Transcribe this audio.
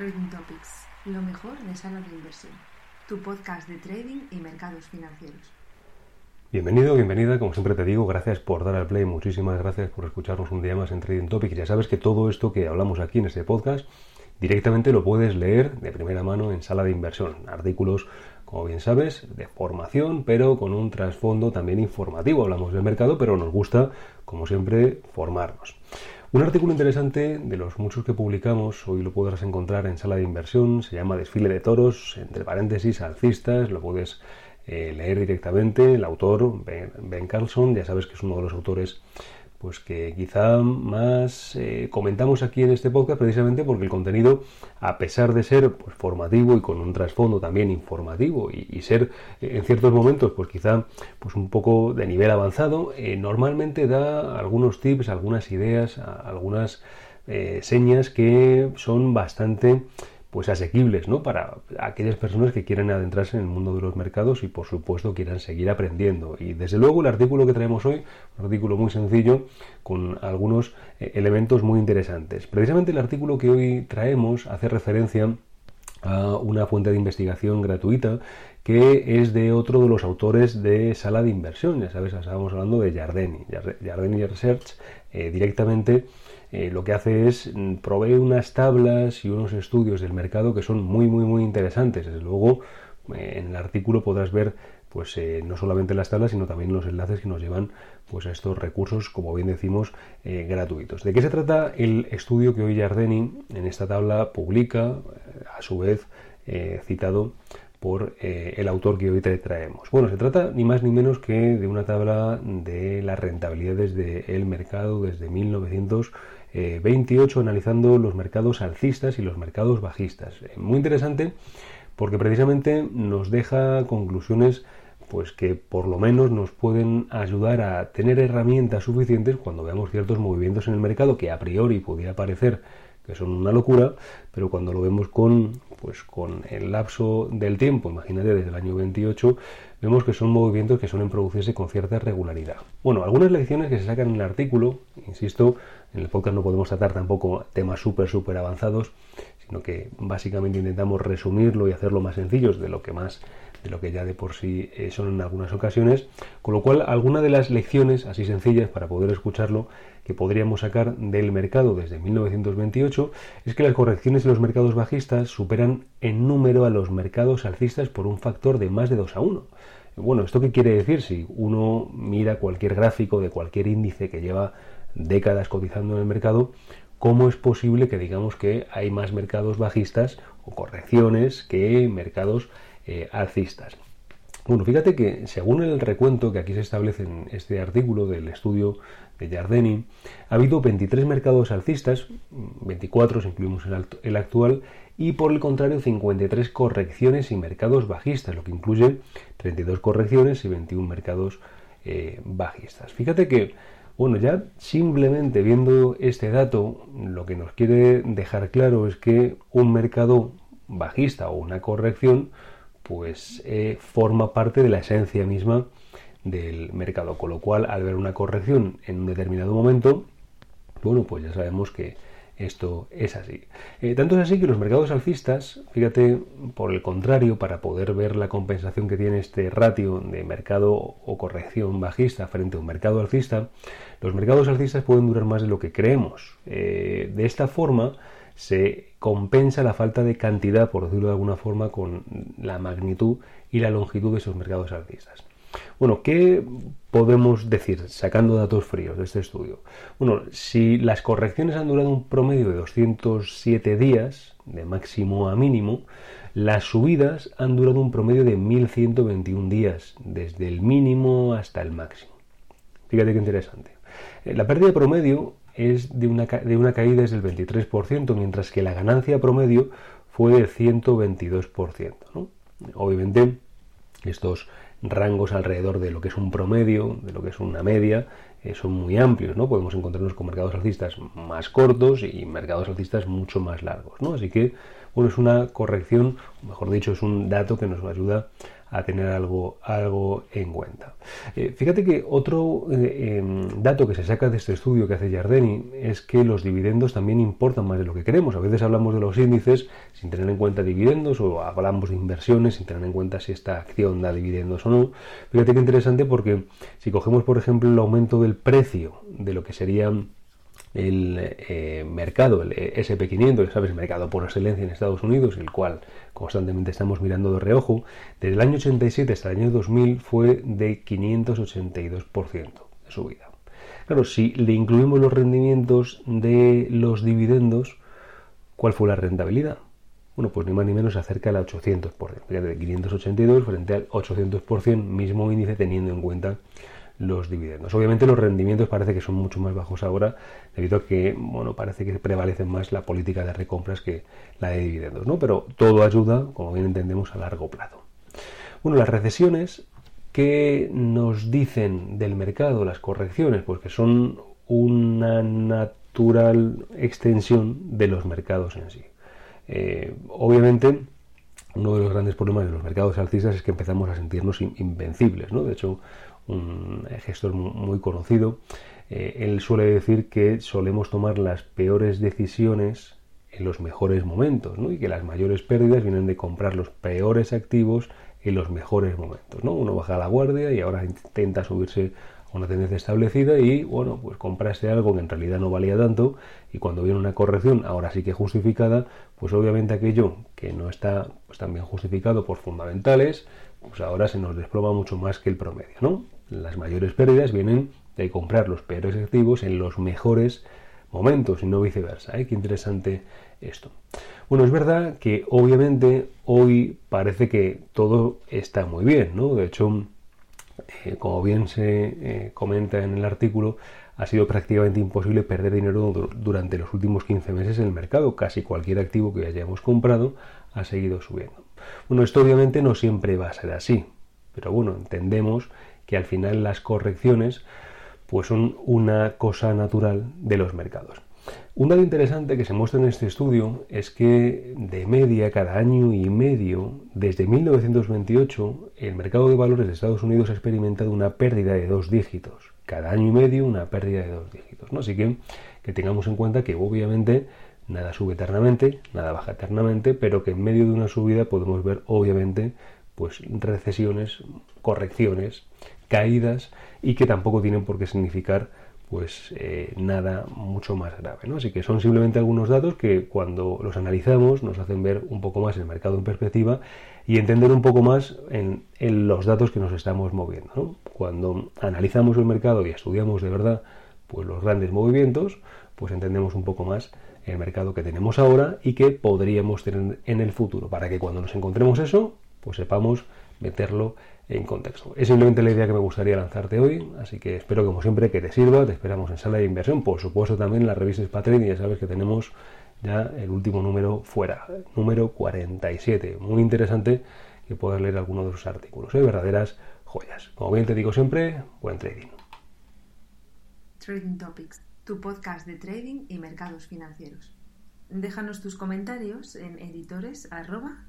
Trading Topics, lo mejor de sala de inversión, tu podcast de trading y mercados financieros. Bienvenido, bienvenida, como siempre te digo, gracias por dar al play, muchísimas gracias por escucharnos un día más en Trading Topics. Ya sabes que todo esto que hablamos aquí en este podcast directamente lo puedes leer de primera mano en sala de inversión, artículos como bien sabes, de formación, pero con un trasfondo también informativo. Hablamos del mercado, pero nos gusta, como siempre, formarnos. Un artículo interesante de los muchos que publicamos, hoy lo podrás encontrar en sala de inversión, se llama Desfile de Toros, entre paréntesis, alcistas, lo puedes eh, leer directamente. El autor, Ben Carlson, ya sabes que es uno de los autores pues que quizá más eh, comentamos aquí en este podcast precisamente porque el contenido, a pesar de ser pues, formativo y con un trasfondo también informativo y, ser eh, en ciertos momentos pues quizá pues un poco de nivel avanzado, eh, normalmente da algunos tips, algunas ideas, algunas señas que son bastante pues asequibles ¿no? para aquellas personas que quieren adentrarse en el mundo de los mercados y por supuesto quieran seguir aprendiendo. Y desde luego el artículo que traemos hoy, un artículo muy sencillo con algunos eh, elementos muy interesantes. Precisamente el artículo que hoy traemos hace referencia a una fuente de investigación gratuita que es de otro de los autores de Sala de Inversión, ya sabes, estábamos hablando de Jardeni. Jardeni Research eh, directamente eh, lo que hace es mm, proveer unas tablas y unos estudios del mercado que son muy, muy, muy interesantes. Desde luego, eh, en el artículo podrás ver pues eh, no solamente las tablas, sino también los enlaces que nos llevan pues, a estos recursos, como bien decimos, gratuitos. ¿De qué se trata el estudio que hoy Jardeni en esta tabla publica, a su vez citado por el autor que hoy te traemos. Bueno, se trata ni más ni menos que de una tabla de las rentabilidades del mercado desde 1900 28 eh, analizando los mercados alcistas y los mercados bajistas. Eh, muy interesante porque precisamente nos deja conclusiones pues que por lo menos nos pueden ayudar a tener herramientas suficientes cuando veamos ciertos movimientos en el mercado que a priori pudiera parecer que son una locura, pero cuando lo vemos con pues con el lapso del tiempo, imagínate desde el año 28, vemos que son movimientos que suelen producirse con cierta regularidad. Bueno, algunas lecciones que se sacan en el artículo, insisto, en el podcast no podemos tratar tampoco temas súper, súper avanzados, sino que básicamente intentamos resumirlo y hacerlo más sencillos de lo que más de lo que ya de por sí eh, son en algunas ocasiones, con lo cual alguna de las lecciones así sencillas para poder escucharlo que podríamos sacar del mercado desde 1928 es que las correcciones de los mercados bajistas superan en número a los mercados alcistas por un factor de más de 2 a 1. Bueno, ¿esto qué quiere decir? Si uno mira cualquier gráfico de cualquier índice que lleva décadas cotizando en el mercado, ¿cómo es posible que digamos que hay más mercados bajistas o correcciones que mercados eh, alcistas? Bueno, fíjate que según el recuento que aquí se establece en este artículo del estudio de Jardini, ha habido 23 mercados alcistas, 24 si incluimos el actual, y por el contrario 53 correcciones y mercados bajistas, lo que incluye 32 correcciones y 21 mercados eh, bajistas. Fíjate que bueno, ya simplemente viendo este dato, lo que nos quiere dejar claro es que un mercado bajista o una corrección, pues eh, forma parte de la esencia misma del mercado. Con lo cual, al ver una corrección en un determinado momento, bueno, pues ya sabemos que esto es así. Eh, tanto es así que los mercados alcistas, fíjate, por el contrario, para poder ver la compensación que tiene este ratio de mercado o corrección bajista frente a un mercado alcista, los mercados alcistas pueden durar más de lo que creemos. Eh, de esta forma se compensa la falta de cantidad, por decirlo de alguna forma, con la magnitud y la longitud de esos mercados alcistas. Bueno, ¿qué podemos decir sacando datos fríos de este estudio? Bueno, si las correcciones han durado un promedio de 207 días, de máximo a mínimo, las subidas han durado un promedio de 1121 días, desde el mínimo hasta el máximo. Fíjate qué interesante. Eh, la pérdida promedio es de una, de una caída es del 23%, mientras que la ganancia promedio fue del 122%. Obviamente, estos rangos alrededor de lo que es un promedio, de lo que es una media, eh, son muy amplios, ¿no? Podemos encontrarnos con mercados alcistas más cortos y mercados alcistas mucho más largos, ¿no? Así que, bueno, es una corrección, mejor dicho, es un dato que nos ayuda a tener algo, algo en cuenta. Eh, fíjate que otro eh, em, dato que se saca de este estudio que hace Jardini es que los dividendos también importan más de lo que queremos. A veces hablamos de los índices sin tener en cuenta dividendos o hablamos de inversiones sin tener en cuenta si esta acción da dividendos o no. Fíjate que interesante porque si cogemos, por ejemplo, el aumento del precio de lo que sería el eh, mercado, el SP500, sabes, el mercado por excelencia en Estados Unidos, el cual constantemente estamos mirando de reojo, desde el año 87 hasta el año 2000 fue de 582% de subida. Claro, si le incluimos los rendimientos de los dividendos, ¿cuál fue la rentabilidad? Bueno, pues ni más ni menos acerca del 800%, de 582 frente al 800%, mismo índice teniendo en cuenta los dividendos. Obviamente los rendimientos parece que son mucho más bajos ahora debido a que, bueno, parece que prevalece más la política de recompras que la de dividendos, ¿no? Pero todo ayuda, como bien entendemos, a largo plazo. Bueno, las recesiones que nos dicen del mercado las correcciones, pues que son una natural extensión de los mercados en sí. Eh, obviamente, uno de los grandes problemas de los mercados alcistas es que empezamos a sentirnos invencibles, ¿no? De hecho, un gestor muy conocido, eh, él suele decir que solemos tomar las peores decisiones en los mejores momentos, ¿no? Y que las mayores pérdidas vienen de comprar los peores activos en los mejores momentos, ¿no? Uno baja la guardia y ahora intenta subirse a una tendencia establecida y, bueno, pues compraste algo que en realidad no valía tanto y cuando viene una corrección, ahora sí que justificada, pues obviamente aquello que no está pues, tan bien justificado por fundamentales, pues ahora se nos desploma mucho más que el promedio, ¿no? Las mayores pérdidas vienen de comprar los peores activos en los mejores momentos y no viceversa. ¿eh? Qué interesante esto. Bueno, es verdad que obviamente hoy parece que todo está muy bien, ¿no? De hecho, eh, como bien se eh, comenta en el artículo, ha sido prácticamente imposible perder dinero durante los últimos 15 meses en el mercado. Casi cualquier activo que hayamos comprado ha seguido subiendo. Bueno, esto obviamente no siempre va a ser así, pero bueno, entendemos que al final las correcciones pues son una cosa natural de los mercados. Un dato interesante que se muestra en este estudio es que de media cada año y medio, desde 1928, el mercado de valores de Estados Unidos ha experimentado una pérdida de dos dígitos. Cada año y medio una pérdida de dos dígitos. Así que que tengamos en cuenta que obviamente nada sube eternamente, nada baja eternamente, pero que en medio de una subida podemos ver obviamente pues recesiones, correcciones, caídas y que tampoco tienen por qué significar pues eh, nada mucho más grave. ¿no? Así que son simplemente algunos datos que cuando los analizamos nos hacen ver un poco más el mercado en perspectiva y entender un poco más en, los datos que nos estamos moviendo. Cuando analizamos el mercado y estudiamos de verdad pues los grandes movimientos, pues entendemos un poco más el mercado que tenemos ahora y que podríamos tener en el futuro, para que cuando nos encontremos eso, pues sepamos meterlo en contexto. Es simplemente la idea que me gustaría lanzarte hoy, así que espero como siempre que te sirva, te esperamos en sala de inversión, por supuesto también en la revista Patreon y ya sabes que tenemos ya el último número fuera, número 47, muy interesante que puedas leer alguno de sus artículos, ¿eh? verdaderas joyas. Como bien te digo siempre, buen trading. Trading Topics, tu podcast de trading y mercados financieros. Déjanos tus comentarios en editores arroba